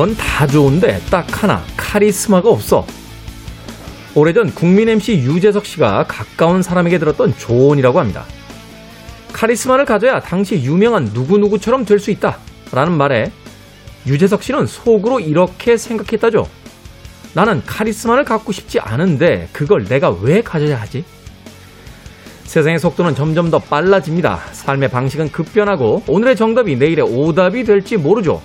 넌 다 좋은데 딱 하나 카리스마가 없어. 오래전 국민 MC 유재석 씨가 가까운 사람에게 들었던 조언이라고 합니다. 카리스마를 가져야 당시 유명한 누구누구처럼 될 수 있다. 라는 말에 유재석 씨는 속으로 이렇게 생각했다죠. 나는 카리스마를 갖고 싶지 않은데 그걸 내가 왜 가져야 하지? 세상의 속도는 점점 더 빨라집니다. 삶의 방식은 급변하고 오늘의 정답이 내일의 오답이 될지 모르죠.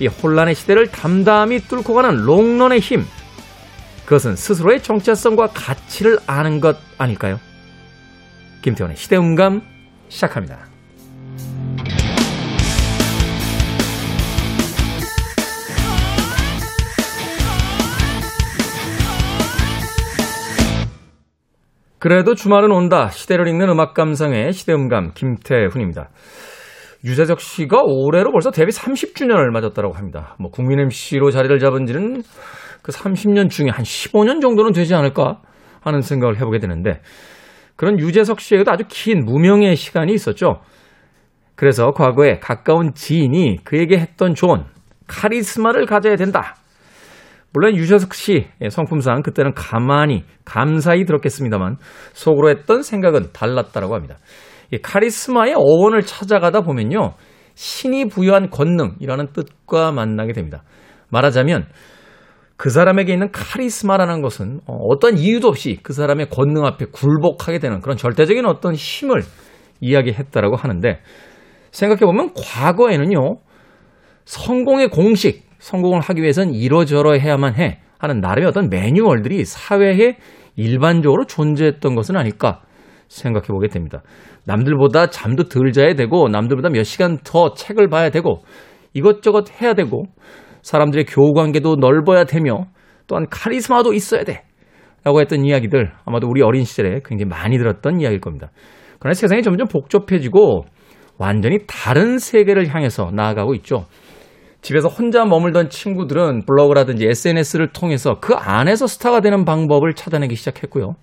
이 혼란의 시대를 담담히 뚫고 가는 롱런의 힘. 그것은 스스로의 정체성과 가치를 아는 것 아닐까요? 김태원의 시대음감 시작합니다. 그래도 주말은 온다. 시대를 읽는 음악 감상의 시대음감 김태훈입니다. 유재석 씨가 올해로 벌써 데뷔 30주년을 맞았다고 합니다. 뭐 국민 MC로 자리를 잡은 지는 그 30년 중에 한 15년 정도는 되지 않을까 하는 생각을 해보게 되는데 그런 유재석 씨에게도 아주 긴 무명의 시간이 있었죠. 그래서 과거에 가까운 지인이 그에게 했던 조언, 카리스마를 가져야 된다. 물론 유재석 씨 성품상 그때는 가만히 감사히 들었겠습니다만 속으로 했던 생각은 달랐다라고 합니다. 이 카리스마의 어원을 찾아가다 보면요. 신이 부여한 권능이라는 뜻과 만나게 됩니다. 말하자면 그 사람에게 있는 카리스마라는 것은 어떤 이유도 없이 그 사람의 권능 앞에 굴복하게 되는 그런 절대적인 어떤 힘을 이야기했다라고 하는데 생각해보면 과거에는요. 성공의 공식, 성공을 하기 위해서는 이러저러 해야만 해 하는 나름의 어떤 매뉴얼들이 사회에 일반적으로 존재했던 것은 아닐까 생각해 보게 됩니다. 남들보다 잠도 덜 자야 되고 남들보다 몇 시간 더 책을 봐야 되고 이것저것 해야 되고 사람들의 교우 관계도 넓어야 되며 또한 카리스마도 있어야 돼. 라고 했던 이야기들 아마도 우리 어린 시절에 굉장히 많이 들었던 이야기일 겁니다. 그러나 세상이 점점 복잡해지고 완전히 다른 세계를 향해서 나아가고 있죠. 집에서 혼자 머물던 친구들은 블로그라든지 SNS를 통해서 그 안에서 스타가 되는 방법을 찾아내기 시작했고요.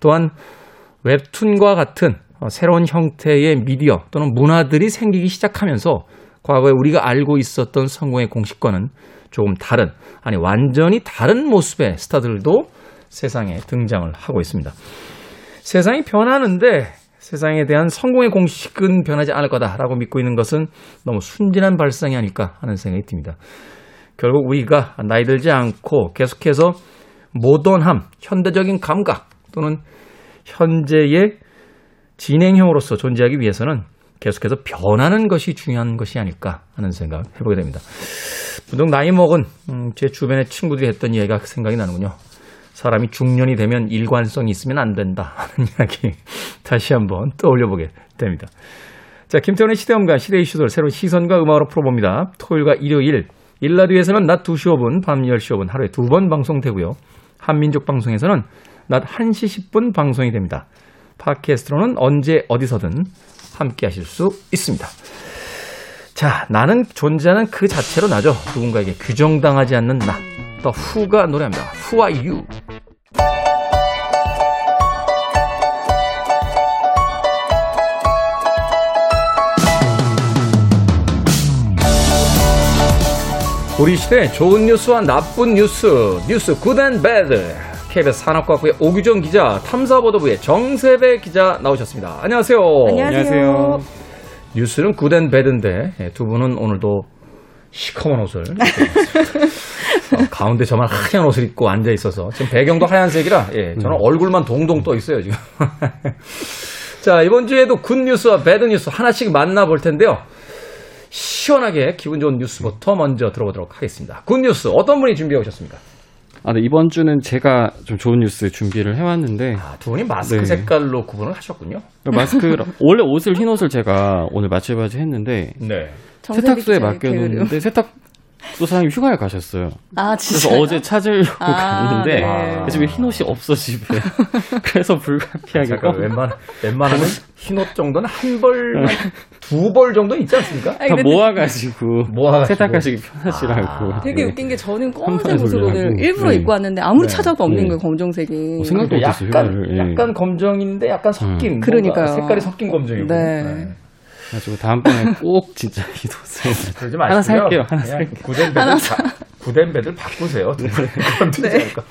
또한 웹툰과 같은 새로운 형태의 미디어 또는 문화들이 생기기 시작하면서 과거에 우리가 알고 있었던 성공의 공식과는 조금 다른, 아니, 완전히 다른 모습의 스타들도 세상에 등장을 하고 있습니다. 세상이 변하는데 세상에 대한 성공의 공식은 변하지 않을 거다라고 믿고 있는 것은 너무 순진한 발상이 아닐까 하는 생각이 듭니다. 결국 우리가 나이 들지 않고 계속해서 모던함, 현대적인 감각 또는 현재의 진행형으로서 존재하기 위해서는 계속해서 변하는 것이 중요한 것이 아닐까 하는 생각 해보게 됩니다. 무척 나이 먹은 음, 제 주변의 친구들이 했던 이야기가 생각이 나는군요. 사람이 중년이 되면 일관성이 있으면 안 된다 하는 이야기 다시 한번 떠올려 보게 됩니다. 자, 김태훈의 시대음과 시대 이슈들 새로운 시선과 음악으로 풀어봅니다. 토요일과 일요일, 일라디오에서는 낮 2시 5분, 밤 10시 5분 하루에 두 번 방송되고요. 한민족 방송에서는 낮 1시 10분 방송이 됩니다. 팟캐스트로는 언제 어디서든 함께 하실 수 있습니다. 자, 나는 존재하는 그 자체로 나죠. 누군가에게 규정당하지 않는 나. 더 후가 노래합니다. Who are you? 우리 시대 좋은 뉴스와 나쁜 뉴스, 뉴스 good and bad. KBS 산업과학부의 옥유정 기자, 탐사보도부의 정새배 기자 나오셨습니다. 안녕하세요. 안녕하세요. 뉴스는 good and bad인데 예, 두 분은 오늘도 시커먼 옷을 어, 가운데 저만 하얀 옷을 입고 앉아 있어서 지금 배경도 하얀색이라 예, 저는 얼굴만 동동 떠 있어요 지금. 자 이번 주에도 good news와 bad news 하나씩 만나볼 텐데요. 시원하게 기분 좋은 뉴스부터 먼저 들어보도록 하겠습니다. good news 어떤 분이 준비해 오셨습니까? 아, 네, 이번 주는 제가 좀 좋은 뉴스 준비를 해왔는데. 아, 두 분이 마스크 네. 색깔로 구분을 하셨군요. 마스크, 원래 옷을, 흰 옷을 제가 오늘 맞춰봐야지 했는데. 네. 세탁소에 맡겨놓는데 세탁소 사장님 휴가를 가셨어요. 아, 그래서. 어제 찾으려고 아, 갔는데. 네. 집에 흰 옷이 없어, 집에. 그래서 불가피하게. 꼭 웬만 웬만하면 흰옷 정도는 한 벌, 두 벌 정도 있지 않습니까? 아니, 다 모아가지고. 모아가지고. 세탁하시기 편하시라고. 아, 되게 네. 웃긴 게 저는 한 검은색 옷을 오늘. 일부러 네. 입고 왔는데 아무 네. 차자도 없는 네. 거예요, 검정색이. 어, 생각도 못했어요, 약간. 예. 약간 검정인데 약간 섞인 그러니까요. 뭔가 색깔이 섞인 검정이고. 네. 그래가지고 다음번에 꼭 진짜 이 도스를 그러지 마시고요. 하나 살게요. 하나 그냥 살게요. 구덴 배들 바, 구덴 배들 바꾸세요. 되지 않을까.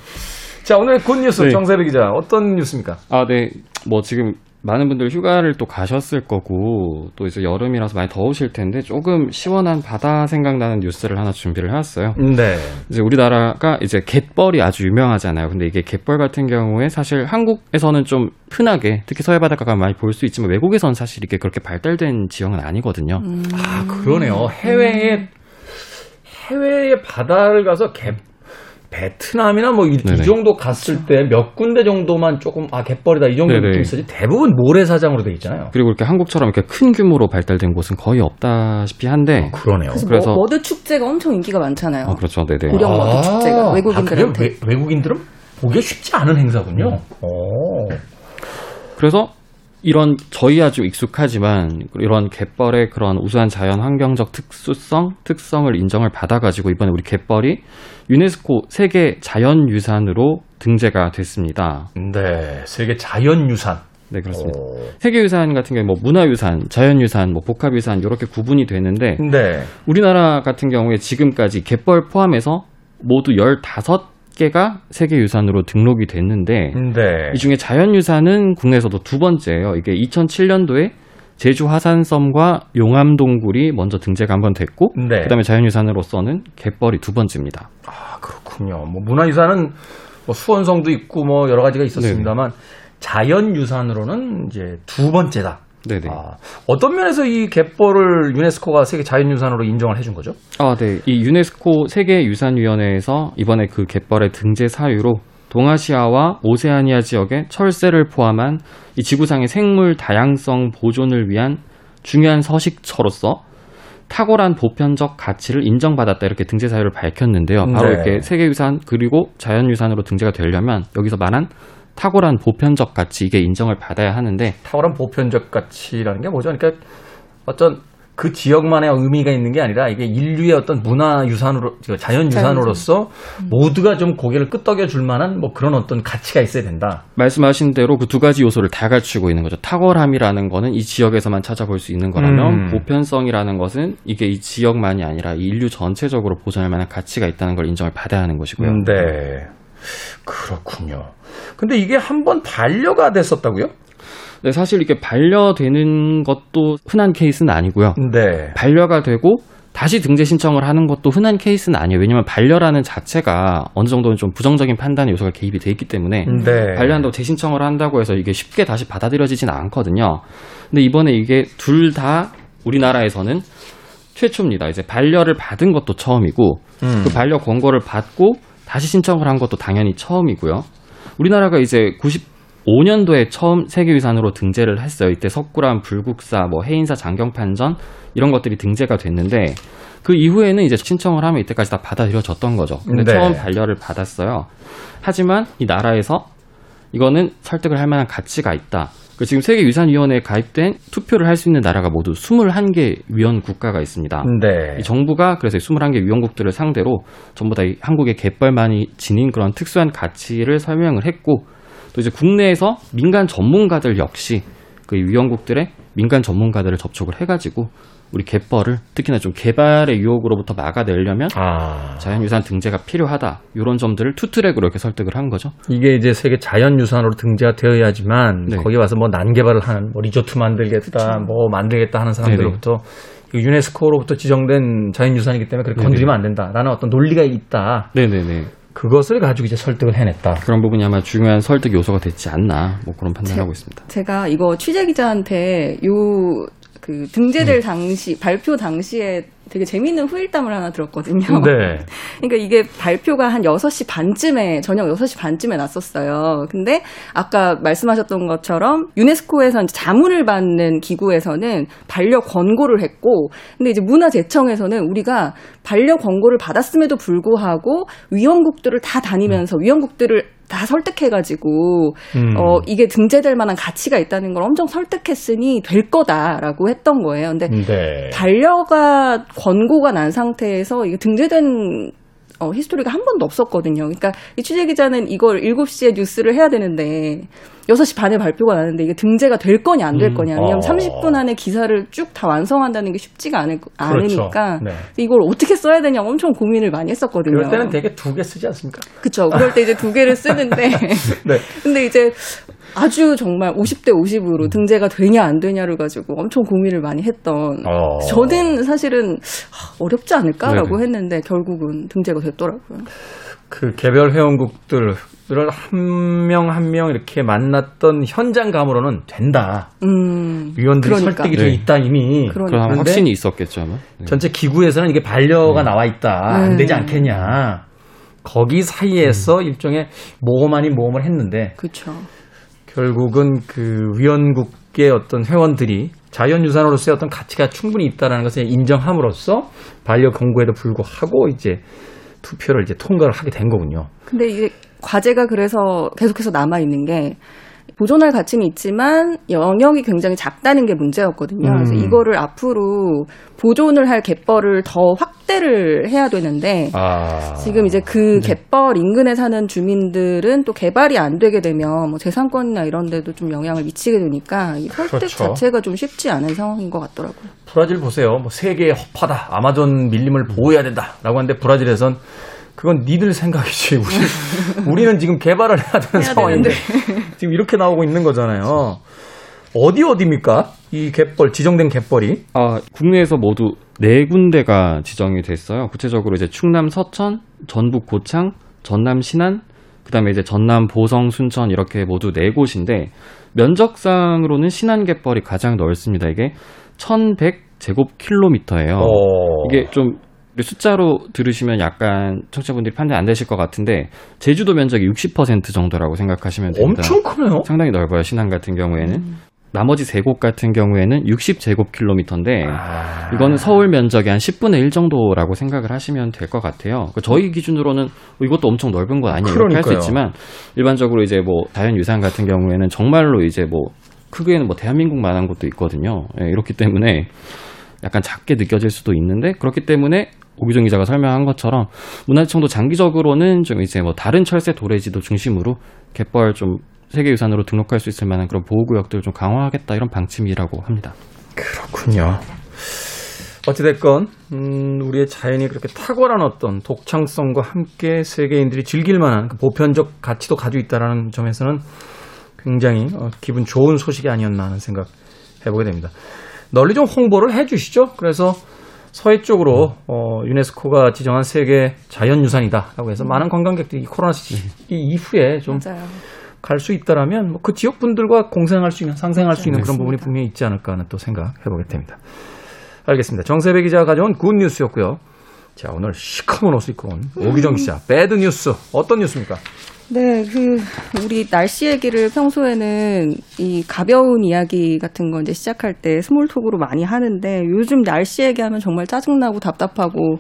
자 오늘 good news 네. 정새배 기자 어떤 뉴스입니까? 아, 네. 뭐 지금 많은 분들 휴가를 또 가셨을 거고 또 이제 여름이라서 많이 더우실 텐데 조금 시원한 바다 생각나는 뉴스를 하나 준비를 해왔어요. 네. 이제 우리나라가 이제 갯벌이 아주 유명하잖아요. 근데 이게 갯벌 같은 경우에 사실 한국에서는 좀 흔하게 특히 서해 바닷가가 많이 볼 수 있지만 외국에서는 사실 이게 그렇게 발달된 지형은 아니거든요. 아 그러네요. 해외에 해외의 바다를 가서 개, 베트남이나 뭐 이. 정도 갔을 때 몇 군데 정도만 조금 아 갯벌이다 이 정도. 느낌 있어지 대부분 모래사장으로 돼 있잖아요. 그리고 이렇게 한국처럼 이렇게 큰 규모로 발달된 곳은 거의 없다시피 한데 그러네요. 그래서, 그래서- 머, 드 축제가 엄청 인기가 많잖아요. 아, 그렇죠. 네네. 보령 머드 축제가 외국인들한테. 그래요? 외, 외국인들은 보기 쉽지 않은 행사군요. 오. 그래서 이런 저희 아주 익숙하지만 이런 갯벌의 그런 우수한 자연 환경적 특수성, 특성을 인정을 받아가지고 이번에 우리 갯벌이 유네스코 세계 자연유산으로 등재가 됐습니다. 네, 세계 자연유산. 네 그렇습니다. 오. 세계유산 같은 경우 뭐 문화유산, 자연유산, 뭐 복합유산 이렇게 구분이 되는데 네. 우리나라 같은 경우에 지금까지 갯벌 포함해서 모두 15개가 세계유산으로 등록이 됐는데 네. 이 중에 자연유산은 국내에서도 두 번째예요. 이게 2007년도에 제주 화산섬과 용암동굴이 먼저 등재가 한 번 됐고 네. 그다음에 자연유산으로서는 갯벌이 두 번째입니다. 아, 그렇군요. 뭐 문화유산은 뭐 수원성도 있고 뭐 여러 가지가 있었습니다만 자연유산으로는 이제 두 번째다. 네네. 아, 어떤 면에서 이 갯벌을 유네스코가 세계 자연유산으로 인정을 해준 거죠? 아, 네. 이 유네스코 세계유산위원회에서 이번에 그 갯벌의 등재 사유로 동아시아와 오세아니아 지역의 철새를 포함한 이 지구상의 생물 다양성 보존을 위한 중요한 서식처로서 탁월한 보편적 가치를 인정받았다 이렇게 등재 사유를 밝혔는데요. 바로 네. 이렇게 세계유산 그리고 자연유산으로 등재가 되려면 여기서 말한 탁월한 보편적 가치 이게 인정을 받아야 하는데 탁월한 보편적 가치라는 게 뭐죠? 그러니까 어떤 그 지역만의 의미가 있는 게 아니라 이게 인류의 어떤 문화 유산으로, 저 자연 유산으로서 모두가 좀 고개를 끄덕여 줄 만한 뭐 그런 어떤 가치가 있어야 된다. 말씀하신 대로 그 두 가지 요소를 다 갖추고 있는 거죠. 탁월함이라는 거는 이 지역에서만 찾아볼 수 있는 거라면 음. 보편성이라는 것은 이게 이 지역만이 아니라 이 인류 전체적으로 보존할 만한 가치가 있다는 걸 인정을 받아야 하는 것이고요. 네. 그렇군요. 근데 이게 한 번 반려가 됐었다고요? 네, 사실 이게 반려되는 것도 흔한 케이스는 아니고요. 네. 반려가 되고 다시 등재 신청을 하는 것도 흔한 케이스는 아니에요. 왜냐하면 반려라는 자체가 어느 정도는 좀 부정적인 판단의 요소가 개입이 돼 있기 때문에 네. 반려한다고 재신청을 한다고 해서 이게 쉽게 다시 받아들여지지는 않거든요. 근데 이번에 이게 둘 다 우리나라에서는 최초입니다. 이제 반려를 받은 것도 처음이고 음. 그 반려 권고를 받고 다시 신청을 한 것도 당연히 처음이고요. 우리나라가 이제 95년도에 처음 세계유산으로 등재를 했어요. 이때 석굴암, 불국사, 뭐 해인사, 장경판전 이런 것들이 등재가 됐는데 그 이후에는 이제 신청을 하면 이때까지 다 받아들여졌던 거죠. 근데 네. 처음 반려를 받았어요. 하지만 이 나라에서 이거는 설득을 할 만한 가치가 있다. 그 지금 세계유산위원회에 가입된 투표를 할 수 있는 나라가 모두 21개 위원 국가가 있습니다. 네. 이 정부가 그래서 21개 위원국들을 상대로 전부 다 이 한국의 갯벌만이 지닌 그런 특수한 가치를 설명을 했고 또 이제 국내에서 민간 전문가들 역시 그 위원국들의 민간 전문가들을 접촉을 해가지고 우리 갯벌을 특히나 좀 개발의 유혹으로부터 막아내려면 아. 자연유산 등재가 필요하다 이런 점들을 two-track으로 이렇게 설득을 한 거죠. 이게 이제 세계 자연유산으로 등재가 되어야지만 네. 거기 와서 뭐 난개발을 하는 뭐 리조트 만들겠다, 뭐 만들겠다 하는 사람들로부터 이 유네스코로부터 지정된 자연유산이기 때문에 그렇게 네네. 건드리면 안 된다라는 어떤 논리가 있다. 네네네. 그것을 가지고 이제 설득을 해냈다. 그런 부분이 아마 중요한 설득 요소가 됐지 않나 뭐 그런 판단을 하고 있습니다. 제가 이거 취재 기자한테 요 그 등재될 음. 당시 발표 당시에 되게 재밌는 후일담을 하나 들었거든요. 네. 그러니까 이게 발표가 한 6시 반쯤에 저녁 6시 반쯤에 났었어요. 근데 아까 말씀하셨던 것처럼 유네스코에서 자문을 받는 기구에서는 반려 권고를 했고 근데 이제 문화재청에서는 우리가 반려 권고를 받았음에도 불구하고 위원국들을 다 다니면서 위원국들을 다 설득해가지고 음. 어 이게 등재될 만한 가치가 있다는 걸 엄청 설득했으니 될 거다라고 했던 거예요. 근데 네. 반려가 권고가 난 상태에서 이게 등재된 어, 히스토리가 한 번도 없었거든요. 그러니까 이 취재 기자는 이걸 7시에 뉴스를 해야 되는데 6시 반에 발표가 나는데 이게 등재가 될 거냐 안될 음, 거냐. 왜냐면 어. 30분 안에 기사를 쭉 다 완성한다는 게 쉽지가 않을, 그렇죠. 않으니까 네. 이걸 어떻게 써야 되냐 엄청 고민을 많이 했었거든요. 그럴 때는 되게 두 개 쓰지 않습니까? 그쵸. 그럴 때 이제 두 개를 쓰는데 네. 근데 이제 아주 정말 50대 50으로 등재가 되냐 안 되냐를 가지고 엄청 고민을 많이 했던 어. 저는 사실은 하, 어렵지 않을까라고 네네. 했는데 결국은 등재가 됐더라고요. 그 개별 회원국들을 한명 한 명 이렇게 만났던 현장감으로는 된다. 음. 위원들이 그러니까. 설득이 돼 네. 있다 이미. 그러니까. 그런 확신이 있었겠죠 아마. 네. 전체 기구에서는 이게 반려가 나와 있다. 안 네. 되지 않겠냐. 거기 사이에서 일종의 모험 아닌 모험을 했는데 그렇죠. 결국은 그 위원국의 어떤 회원들이 자연유산으로서의 어떤 가치가 충분히 있다는 것을 인정함으로써 반려 경고에도 불구하고 이제 투표를 이제 통과를 하게 된 거군요. 근데 이게 과제가 그래서 계속해서 남아 있는 게 보존할 가치는 있지만 영역이 굉장히 작다는 게 문제였거든요. 그래서 음. 이거를 앞으로 보존을 할 갯벌을 더 확대를 해야 되는데 아. 지금 이제 그 갯벌 인근에 사는 주민들은 또 개발이 안 되게 되면 뭐 재산권이나 이런 데도 좀 영향을 미치게 되니까 이 설득 그렇죠. 자체가 좀 쉽지 않은 상황인 것 같더라고요. 브라질 보세요. 뭐 세계의 허파다. 아마존 밀림을 보호해야 된다라고 하는데 브라질에선 그건 니들 생각이지. 우리, 우리는 지금 개발을 해야 되는 해야 상황인데 지금 이렇게 나오고 있는 거잖아요. 어디 어디입니까? 이 갯벌 지정된 갯벌이 아, 국내에서 모두 네 군데가 지정이 됐어요. 구체적으로 이제 충남 서천, 전북 고창, 전남 신안, 그다음에 이제 전남 보성 순천 이렇게 모두 네 곳인데 면적상으로는 신안 갯벌이 가장 넓습니다. 이게 1,100 제곱킬로미터예요. 어. 이게 좀 숫자로 들으시면 약간 청취자분들이 판단 안 되실 것 같은데 제주도 면적이 60% 정도라고 생각하시면 됩니다. 엄청 크네요. 상당히 넓어요. 신안 같은 경우에는. 나머지 세 곳 같은 경우에는 60제곱킬로미터인데 아. 이거는 서울 면적의 한 10분의 1 정도라고 생각을 하시면 될 것 같아요. 그 저희 기준으로는 어, 이것도 엄청 넓은 건 아니에요. 이렇게 할 수. 있지만 일반적으로 이제 뭐 자연유산 같은 경우에는 정말로 이제 뭐 크기에는 뭐 대한민국만한 곳도 있거든요. 예, 이렇기 때문에 약간 작게 느껴질 수도 있는데 그렇기 때문에 오기정 기자가 설명한 것처럼 문화재청도 장기적으로는 좀 이제 뭐 다른 철새 도래지도 중심으로 갯벌 좀 세계유산으로 등록할 수 있을 만한 그런 보호구역들을 좀 강화하겠다 이런 방침이라고 합니다. 그렇군요. 어찌됐건, 음, 우리의 자연이 그렇게 탁월한 어떤 독창성과 함께 세계인들이 즐길 만한 그 보편적 가치도 가지고 있다는 점에서는 굉장히 어, 기분 좋은 소식이 아니었나 하는 생각 해보게 됩니다. 널리 좀 홍보를 해 주시죠. 그래서 서해 쪽으로 어, 유네스코가 지정한 세계 자연유산이다라고 해서 많은 관광객들이 이 코로나 시기 이후에 좀. 갈 수 있다라면 뭐 그 지역 분들과 공생할 수 있는 상생할 수 있는 그런 부분이 분명히 있지 않을까 하는 또 생각해보게 됩니다. 알겠습니다. 정새배 기자가 가져온 good news였고요. 자 오늘 시커먼 옷을 입고 온 옥유정 기자 bad news 어떤 뉴스입니까? 네, 그 우리 날씨 얘기를 평소에는 이 가벼운 이야기 같은 거 이제 시작할 때 스몰톡으로 많이 하는데 요즘 날씨 얘기하면 정말 짜증나고 답답하고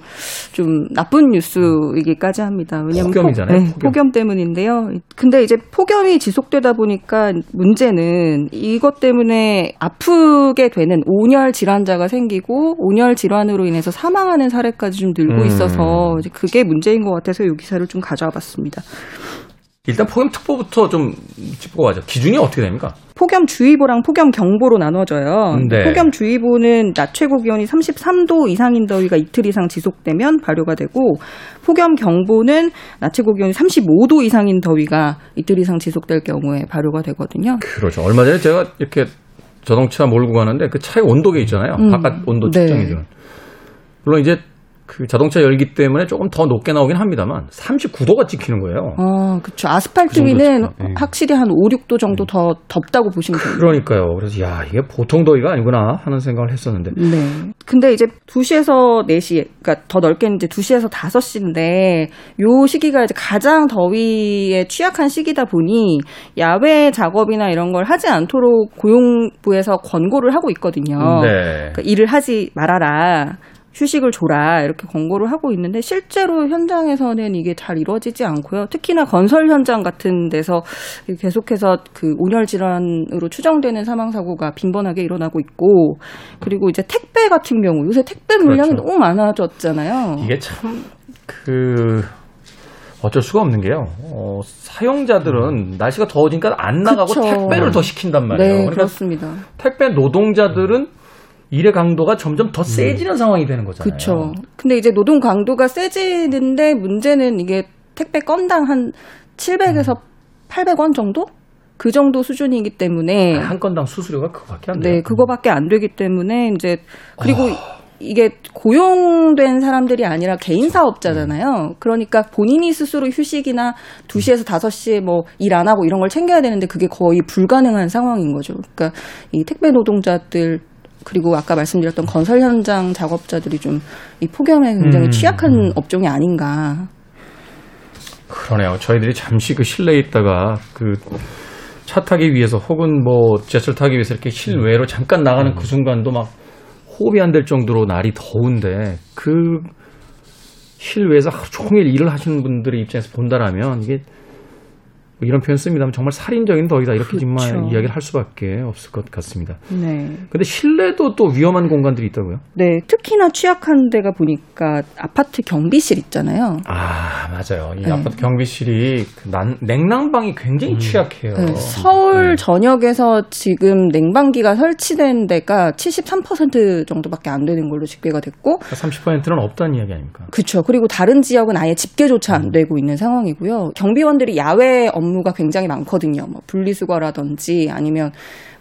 좀 나쁜 뉴스이기까지 합니다. 왜냐면 폭염이잖아요, 네, 폭염. 폭염 때문인데요. 근데 이제 폭염이 지속되다 보니까 문제는 이것 때문에 아프게 되는 온열 질환자가 생기고 온열 질환으로 인해서 사망하는 사례까지 좀 늘고 음. 있어서 이제 그게 문제인 것 같아서 이 기사를 좀 가져와 봤습니다. 일단 폭염특보부터 좀 짚고 가죠. 기준이 어떻게 됩니까? 폭염주의보랑 폭염경보로 나눠져요. 네. 폭염주의보는 낮 최고 기온이 33도 이상인 더위가 이틀 이상 지속되면 발효가 되고 폭염경보는 낮 최고 기온이 35도 이상인 더위가 이틀 이상 지속될 경우에 발효가 되거든요. 그렇죠. 얼마 전에 제가 이렇게 자동차 몰고 가는데 그 차의 온도계 있잖아요. 음. 바깥 온도 네. 측정해주는. 물론 이제 그 자동차 열기 때문에 조금 더 높게 나오긴 합니다만 39도가 찍히는 거예요. 어, 그렇죠. 아스팔트 그 위는. 예. 확실히 한 5, 6도 정도 더 덥다고 보시면 됩니다. 그러니까요. 그래서 야 이게 보통 더위가 아니구나 하는 생각을 했었는데 네. 근데 이제 2시에서 4시, 그러니까 더 넓게는 이제 2시에서 5시인데 요 시기가 이제 가장 더위에 취약한 시기다 보니 야외 작업이나 이런 걸 하지 않도록 고용부에서 권고를 하고 있거든요. 네. 그러니까 일을 하지 말아라. 휴식을 줘라 이렇게 권고를 하고 있는데 실제로 현장에서는 이게 잘 이루어지지 않고요. 특히나 건설 현장 같은 데서 계속해서 그 온열 질환으로 추정되는 사망 사고가 빈번하게 일어나고 있고 그리고 이제 택배 같은 경우 요새 택배 물량이 그렇죠. 너무 많아졌잖아요. 이게 참 그 어쩔 수가 없는 게요. 어, 사용자들은 날씨가 더워지니까 안 나가고 그쵸. 택배를 더 시킨단 말이에요. 네, 그러니까 그렇습니다. 택배 노동자들은 일의 강도가 점점 더 세지는 상황이 되는 거잖아요. 그렇죠. 근데 이제 노동 강도가 세지는데 문제는 이게 택배 건당 한 700에서 800원 정도? 그 정도 수준이기 때문에 한 건당 수수료가 그거밖에 안 돼요. 네, 그거밖에 안 되기 때문에 이제 그리고 이게 고용된 사람들이 아니라 개인 사업자잖아요. 그러니까 본인이 스스로 휴식이나 2시에서 5시에 뭐 일 안 하고 이런 걸 챙겨야 되는데 그게 거의 불가능한 상황인 거죠. 그러니까 이 택배 노동자들 그리고 아까 말씀드렸던 건설 현장 작업자들이 좀 이 폭염에 굉장히 음. 취약한 업종이 아닌가. 그러네요. 저희들이 잠시 그 실내에 있다가 그 차 타기 위해서 혹은 뭐 지하철 타기 위해서 이렇게 실외로 잠깐 나가는 그 순간도 막 호흡이 안 될 정도로 날이 더운데 그 실외에서 하루 종일 일을 하시는 분들의 입장에서 본다라면 이게 뭐 이런 표현 씁니다만 정말 살인적인 더위다 이렇게 정말 그렇죠. 이야기를 할 수밖에 없을 것 같습니다. 네. 근데 실내도 또 위험한 공간들이 있다고요? 네, 특히나 취약한 데가 보니까 아파트 경비실 있잖아요. 아 맞아요. 이 네. 아파트 경비실이 그 난, 냉난방이 굉장히 취약해요. 네, 서울 네. 전역에서 지금 냉방기가 설치된 데가 73% 정도밖에 안 되는 걸로 집계가 됐고, 30%는 없다는 이야기 아닙니까? 그렇죠. 그리고 다른 지역은 아예 집계조차 음. 안 되고 있는 상황이고요. 경비원들이 야외 업무 가 굉장히 많거든요. 뭐 분리수거라든지 아니면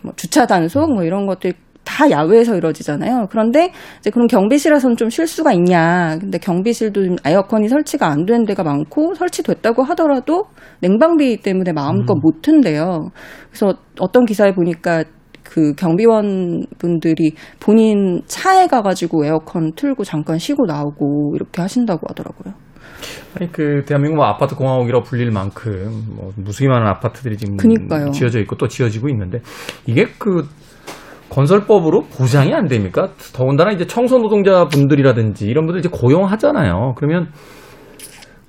뭐 주차 단속 뭐 이런 것들 다 야외에서 이루어지잖아요. 그런데 이제 그런 경비실에서는 좀 쉴 수가 있냐. 근데 경비실도 좀 에어컨이 설치가 안 된 데가 많고 설치됐다고 하더라도 냉방비 때문에 마음껏 음. 못 튼대요. 그래서 어떤 기사에 보니까 그 경비원 분들이 본인 차에 가가지고 에어컨 틀고 잠깐 쉬고 나오고 이렇게 하신다고 하더라고요. 아니 그 대한민국 뭐 아파트 공화국이라고 불릴 만큼 뭐 무수히 많은 아파트들이 지금 그니까요. 지어져 있고 또 지어지고 있는데 이게 그 건설법으로 보장이 안 됩니까? 더군다나 이제 청소 노동자 분들이라든지 이런 분들 이제 고용하잖아요. 그러면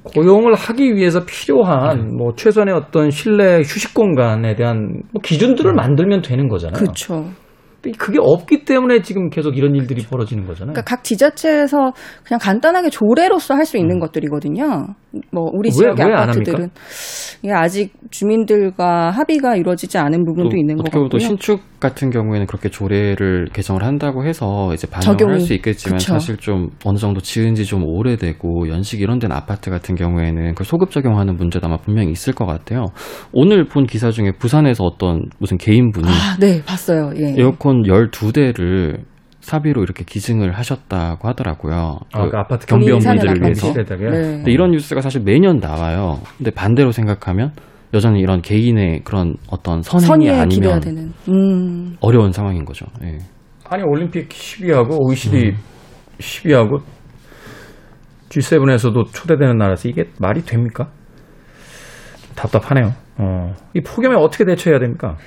고용을 하기 위해서 필요한 뭐 최소한의 어떤 실내 휴식 공간에 대한 뭐 기준들을 만들면 되는 거잖아요. 그렇죠. 그게 없기 때문에 지금 계속 이런 일들이 벌어지는 거잖아요. 그러니까 각 지자체에서 그냥 간단하게 조례로서 할 수 있는 것들이거든요. 뭐 우리 왜- 지역의 왜안 아파트들은 이게 아직 주민들과 합의가 이루어지지 않은 부분도 있는 것 보면 또 같고요. 신축 같은 경우에는 그렇게 조례를 개정을 한다고 해서 이제 반영을 적용이. 할수 있겠지만 그쵸. 사실 좀 어느 정도 지은 지 좀 오래되고 연식 이런 데는 아파트 같은 경우에는 그 소급 적용하는 문제도 아마 분명히 있을 것 같아요. 오늘 본 기사 중에 부산에서 어떤 무슨 개인분이 아, 네, 봤어요. 예. 에어컨 12대를 사비로 이렇게 기증을 하셨다고 하더라고요. 아, 그그 아파트 경비원분들을 위해서. 네. 근데 이런 뉴스가 사실 매년 나와요. 근데 반대로 생각하면 여전히 이런 개인의 그런 어떤 선행이 아니면 되는. 음. 어려운 상황인 거죠. 예. 아니 올림픽 10위하고 OECD 10위하고 G7에서도 초대되는 나라에서 이게 말이 됩니까? 답답하네요. 어. 이 폭염에 어떻게 대처해야 됩니까?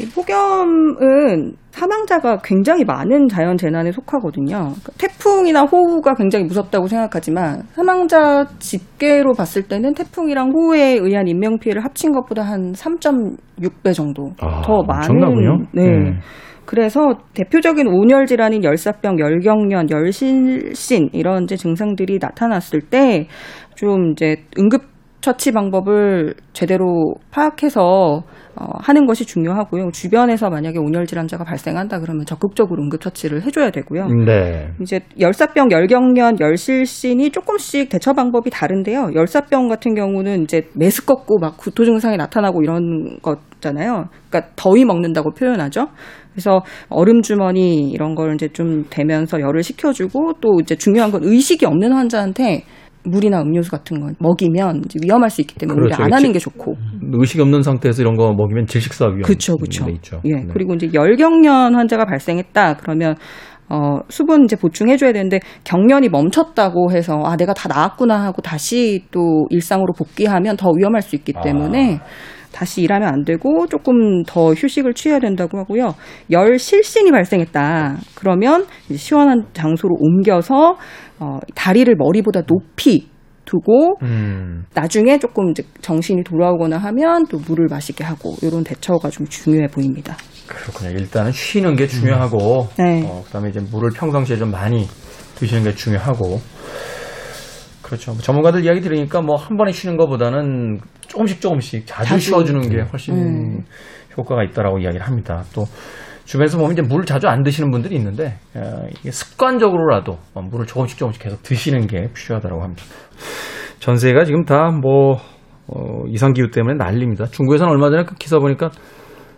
이 폭염은 사망자가 굉장히 많은 자연 재난에 속하거든요. 그러니까 태풍이나 호우가 굉장히 무섭다고 생각하지만 사망자 집계로 봤을 때는 태풍이랑 호우에 의한 인명 피해를 합친 것보다 한 3.6배 정도 더 많은 아, 엄청나군요. 네. 그래서 대표적인 온열 질환인 열사병, 열경련, 열실신 이런 이제 증상들이 나타났을 때 좀 이제 응급 처치 방법을 제대로 파악해서 어, 하는 것이 중요하고요. 주변에서 만약에 온열 질환자가 발생한다 그러면 적극적으로 응급 처치를 해줘야 되고요. 네. 이제 열사병, 열경련, 열실신이 조금씩 대처 방법이 다른데요. 열사병 같은 경우는 이제 메스껍고 막 구토 증상이 나타나고 이런 거잖아요. 그러니까 더위 먹는다고 표현하죠. 그래서 얼음 주머니 이런 걸 이제 좀 대면서 열을 식혀주고 또 이제 중요한 건 의식이 없는 환자한테 물이나 음료수 같은 거 먹이면 위험할 수 있기 때문에 그렇죠. 안 하는 게 좋고. 의식 없는 상태에서 이런 거 먹이면 질식사 위험. 그렇죠, 그렇죠. 있죠. 예. 네. 그리고 이제 열경련 환자가 발생했다 그러면 어, 수분 이제 보충해줘야 되는데 경련이 멈췄다고 해서 아 내가 다 나았구나 하고 다시 또 일상으로 복귀하면 더 위험할 수 있기 때문에 다시 일하면 안 되고 조금 더 휴식을 취해야 된다고 하고요. 열 실신이 발생했다. 그러면 시원한 장소로 옮겨서 어, 다리를 머리보다 높이 두고 음. 나중에 조금 이제 정신이 돌아오거나 하면 또 물을 마시게 하고 이런 대처가 좀 중요해 보입니다. 그렇군요. 일단은 쉬는 게 중요하고, 네. 어, 그다음에 이제 물을 평상시에 좀 많이 드시는 게 중요하고. 그렇죠. 전문가들 이야기 들으니까 뭐 한 번에 쉬는 것보다는 조금씩 조금씩 자주, 자주. 쉬어주는 게 훨씬 음. 효과가 있다라고 이야기를 합니다. 또 주변에서 보면 이제 물을 자주 안 드시는 분들이 있는데 어, 이게 습관적으로라도 어, 물을 조금씩 조금씩 계속 드시는 게 필요하다고 합니다. 전 세계가 지금 다뭐 이상 기후 때문에 난립니다. 중국에서는 얼마 전에 그 기사 보니까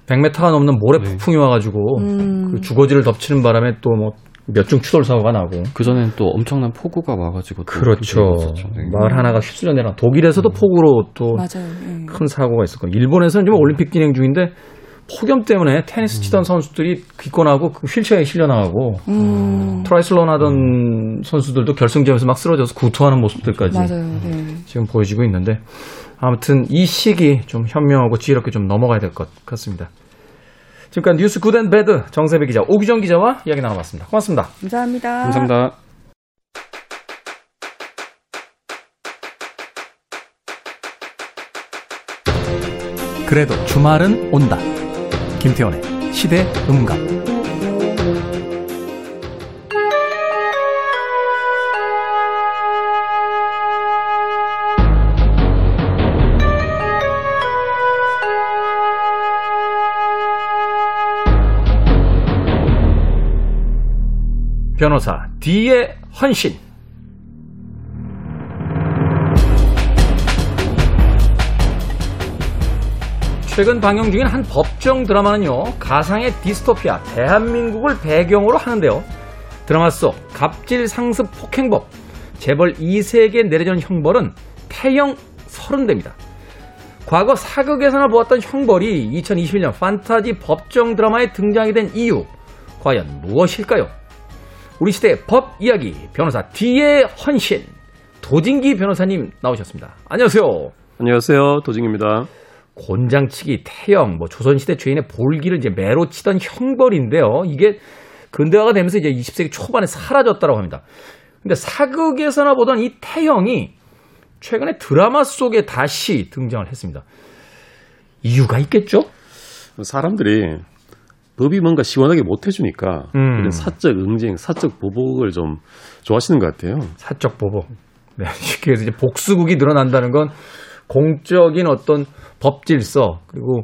100m가 넘는 모래 네. 폭풍이 와가지고 음. 그 주거지를 덮치는 바람에 또뭐 몇 중 추돌 사고가 나고 그 전엔 또 엄청난 폭우가 와가지고 또 그렇죠. 네. 마을 하나가 휩쓸려 내려. 독일에서도 폭우로 또 맞아요. 예. 큰 사고가 있었고 일본에서는 지금 올림픽 진행 중인데 폭염 때문에 테니스 치던 선수들이 기권하고 그 휠체어에 실려 나가고 음. 트라이애슬론 하던 선수들도 결승전에서 막 쓰러져서 구토하는 모습들까지 맞아요. 네. 지금 보여지고 있는데 아무튼 이 시기 좀 현명하고 지혜롭게 좀 넘어가야 될 것 같습니다. 지금까지 뉴스 good and bad 정새배 기자, 옥유정 기자와 이야기 나눠봤습니다. 고맙습니다. 감사합니다. 감사합니다. 그래도 주말은 온다. 김태훈의 시대 음감. 변호사 D의 헌신. 최근 방영 중인 한 법정 드라마는요, 가상의 디스토피아, 대한민국을 배경으로 하는데요. 드라마 속 갑질 상습 폭행법, 재벌 2세에게 내려진 형벌은 태형 30대입니다. 과거 사극에서나 보았던 형벌이 2021년 판타지 법정 드라마에 등장이 된 이유, 과연 무엇일까요? 우리 시대의 법 이야기, 변호사 D의 헌신, 도진기 변호사님 나오셨습니다. 안녕하세요. 안녕하세요. 도징입니다. 곤장치기, 태형, 뭐 조선시대 죄인의 볼기를 이제 매로 치던 형벌인데요. 이게 근대화가 되면서 이제 20세기 초반에 사라졌다고 합니다. 근데 사극에서나 보던 이 태형이 최근에 드라마 속에 다시 등장을 했습니다. 이유가 있겠죠? 사람들이 법이 뭔가 시원하게 못 해주니까 음. 이런 사적 응징, 사적 보복을 좀 좋아하시는 것 같아요. 사적 보복. 네, 쉽게 해서 이제 복수국이 늘어난다는 건 공적인 어떤 법 질서 그리고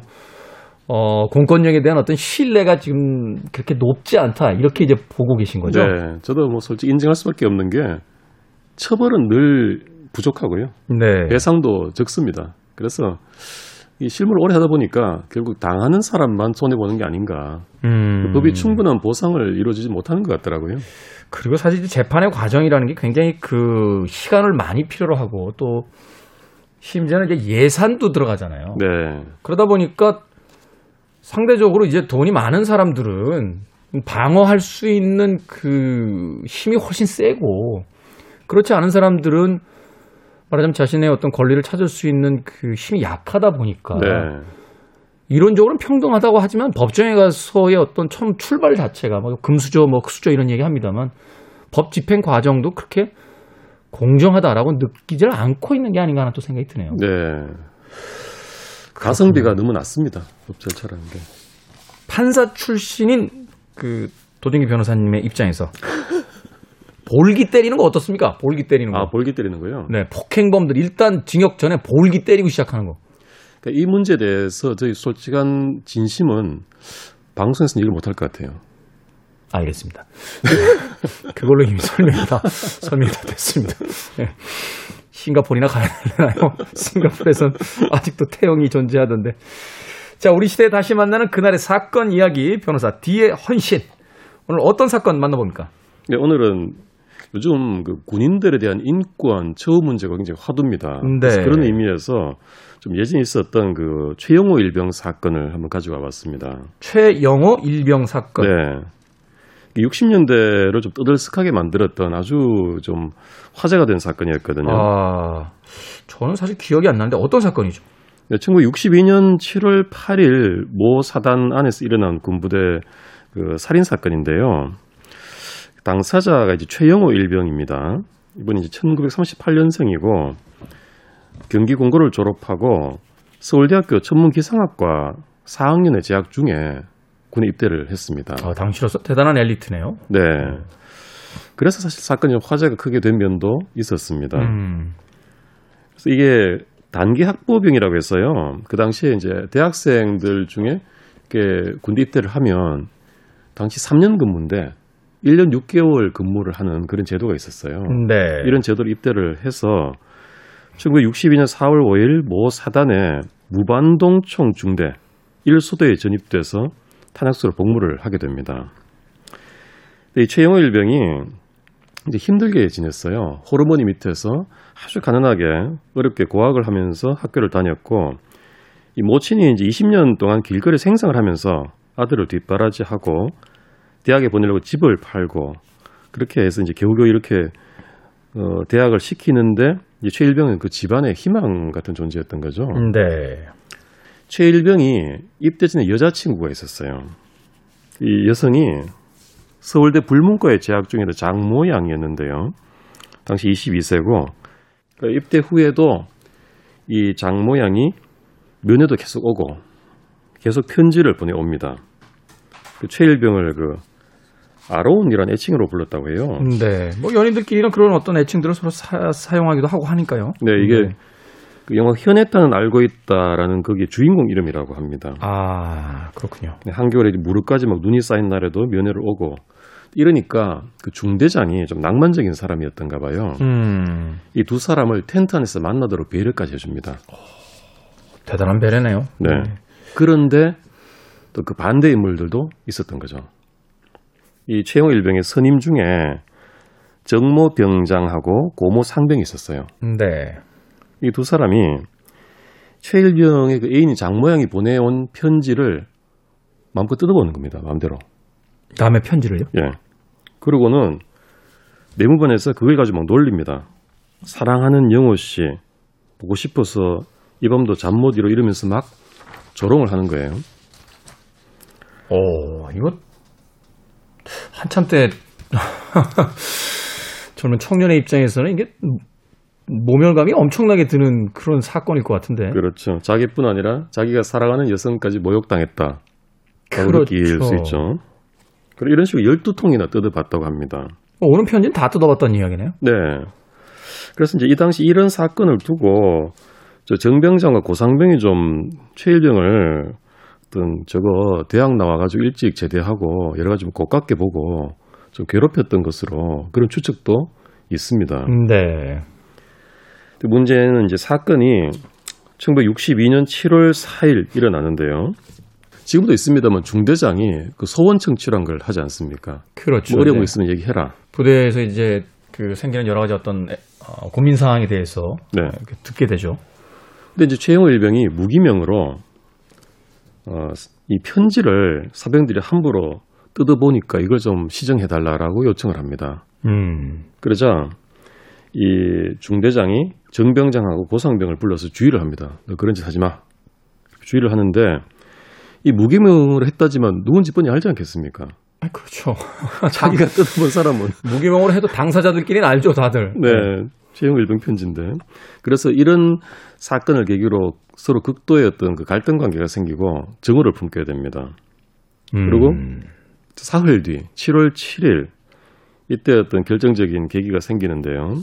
어, 공권력에 대한 어떤 신뢰가 지금 그렇게 높지 않다 이렇게 이제 보고 계신 거죠. 네, 저도 뭐 솔직히 인정할 수밖에 없는 게 처벌은 늘 부족하고요. 네. 배상도 적습니다. 그래서 이 실무를 오래 하다 보니까 결국 당하는 사람만 손해 보는 게 아닌가. 음. 법이 충분한 보상을 이루어주지 못하는 것 같더라고요. 그리고 사실 재판의 과정이라는 게 굉장히 그 시간을 많이 필요로 하고 또 심지어는 이제 예산도 들어가잖아요. 네, 그러다 보니까 상대적으로 이제 돈이 많은 사람들은 방어할 수 있는 그 힘이 훨씬 세고 그렇지 않은 사람들은 말하자면 자신의 어떤 권리를 찾을 수 있는 그 힘이 약하다 보니까 네, 이론적으로는 평등하다고 하지만 법정에 가서의 어떤 처음 출발 자체가 뭐 금수저 뭐 흑수저 이런 얘기 합니다만 법 집행 과정도 그렇게 공정하다라고 느끼질 않고 있는 게 아닌가 하는 또 생각이 드네요. 네. 가성비가 너무 낮습니다. 법 절차라는 게. 판사 출신인 그 도정기 변호사님의 입장에서 볼기 때리는 거 어떻습니까? 볼기 때리는 거. 아, 볼기 때리는 거요? 네, 폭행범들 일단 징역 전에 볼기 때리고 시작하는 거. 그러니까 이 문제에 대해서 저희 솔직한 진심은 방송에서는 얘기를 못할 것 같아요. 알겠습니다. 그걸로 이미 설명이 다 설명이 다 됐습니다. 네. 싱가포르나 가야 되나요? 싱가포르에선 아직도 태형이 존재하던데. 자, 우리 시대에 다시 만나는 그날의 사건 이야기 변호사 D의 헌신. 오늘 어떤 사건 만나봅니까? 네, 오늘은 요즘 그 군인들에 대한 인권 처우 문제가 굉장히 화두입니다. 네. 그래서 그런 의미에서 좀 예전에 있었던 그 최영호 일병 사건을 한번 가져와 봤습니다. 최영호 일병 사건. 네. 60년대를 좀 떠들썩하게 만들었던 아주 좀 화제가 된 사건이었거든요. 아, 저는 사실 기억이 안 나는데 어떤 사건이죠? 네, 1962년 7월 8일 모 사단 안에서 일어난 군부대 그 살인 사건인데요. 당사자가 이제 최영호 일병입니다. 이분이 이제 1938년생이고 경기 공고를 졸업하고 서울대학교 전문기상학과 4학년에 재학 중에 군에 입대를 했습니다. 아, 당시로서 대단한 엘리트네요. 네. 그래서 사실 사건이 좀 화제가 크게 된 면도 있었습니다. 음. 그래서 이게 단기 학부병이라고 해서요. 그 당시에 이제 대학생들 중에 군대 입대를 하면 당시 3년 근무인데 1년 6개월 근무를 하는 그런 제도가 있었어요. 네. 이런 제도로 입대를 해서 1962년 4월 5일 모 사단의 무반동총 중대 1소대에 전입돼서 탄약소로 복무를 하게 됩니다. 이 최영호 일병이 이제 힘들게 지냈어요. 호르몬이 밑에서 아주 가난하게 어렵게 고학을 하면서 학교를 다녔고 이 모친이 이제 20년 동안 길거리 생상을 하면서 아들을 뒷바라지하고 대학에 보내려고 집을 팔고 그렇게 해서 이제 겨우겨우 이렇게 어, 대학을 시키는데 이제 최일병은 그 집안의 희망 같은 존재였던 거죠. 네. 최일병이 입대 전에 여자친구가 있었어요. 이 여성이 서울대 불문과에 재학 중이던 장모양이었는데요. 당시 22세고 입대 후에도 이 장모양이 면회도 계속 오고 계속 편지를 보내옵니다. 그 최일병을 그 아로운이라는 애칭으로 불렀다고 해요. 네. 뭐 연인들끼리는 그런 어떤 애칭들을 서로 사, 용하기도 하고 하니까요. 네, 이게 그 영화 현해탄은 알고 있다라는 거기에 주인공 이름이라고 합니다. 아, 그렇군요. 네, 한겨울에 무릎까지 막 눈이 쌓인 날에도 면회를 오고 이러니까 그 중대장이 좀 낭만적인 사람이었던가 봐요. 음. 이두 사람을 텐트 안에서 만나도록 배려까지 해줍니다. 대단한 배려네요. 네. 그런데 또 그 반대 인물들도 있었던 거죠. 이 최영호 일병의 선임 중에 정모 병장하고 고모 상병이 있었어요. 네. 이 두 사람이 최일병의 그 애인이 장모양이 보내온 편지를 마음껏 뜯어보는 겁니다. 마음대로. 다음에 편지를요? 예. 그러고는 내무반에서 그걸 가지고 막 놀립니다. 사랑하는 영호 씨 보고 싶어서 이 밤도 잠 못 이루 이러면서 막 조롱을 하는 거예요. 오, 이거 한참 때 젊은 청년의 입장에서는 이게 모멸감이 엄청나게 드는 그런 사건일 것 같은데. 그렇죠. 자기뿐 아니라 자기가 사랑하는 여성까지 모욕당했다. 그렇죠. 느낄 수 있죠. 그리고 이런 식으로 12통이나 뜯어봤다고 합니다. 어, 오는 편지는 다 뜯어봤다는 이야기네요. 네. 그래서 이제 이 당시 이런 사건을 두고 저 정병장과 고상병이 좀 최일병을 어떤 저거 대학 나와가지고 일찍 제대하고 여러 가지 좀 고깝게 보고 좀 괴롭혔던 것으로 그런 추측도 있습니다. 네. 문제는 이제 사건이 1962년 7월 4일 일어나는데요. 지금도 있습니다만 중대장이 그 소원 청취란 걸 하지 않습니까? 그렇죠. 뭐 어려운 거 네. 있으면 얘기해라. 부대에서 이제 그 생기는 여러 가지 어떤 어, 고민 사항에 대해서 네. 듣게 되죠. 근데 이제 최영호 일병이 무기명으로 어, 이 편지를 사병들이 함부로 뜯어보니까 이걸 좀 시정해달라라고 요청을 합니다. 음. 그러자 이 중대장이 정병장하고 고상병을 불러서 주의를 합니다. 너 그런 짓 하지 마. 주의를 하는데 이 무기명으로 했다지만 누군지 뻔히 알지 않겠습니까? 아, 그렇죠. 자기가 뜯어본 사람은 무기명으로 해도 당사자들끼리는 알죠, 다들. 네, 최영호 일병 편지인데 그래서 이런 사건을 계기로 서로 극도의 어떤 그 갈등 관계가 생기고 정오를 품게 됩니다. 음. 그리고 사흘 뒤 7월 7일 이때 어떤 결정적인 계기가 생기는데요.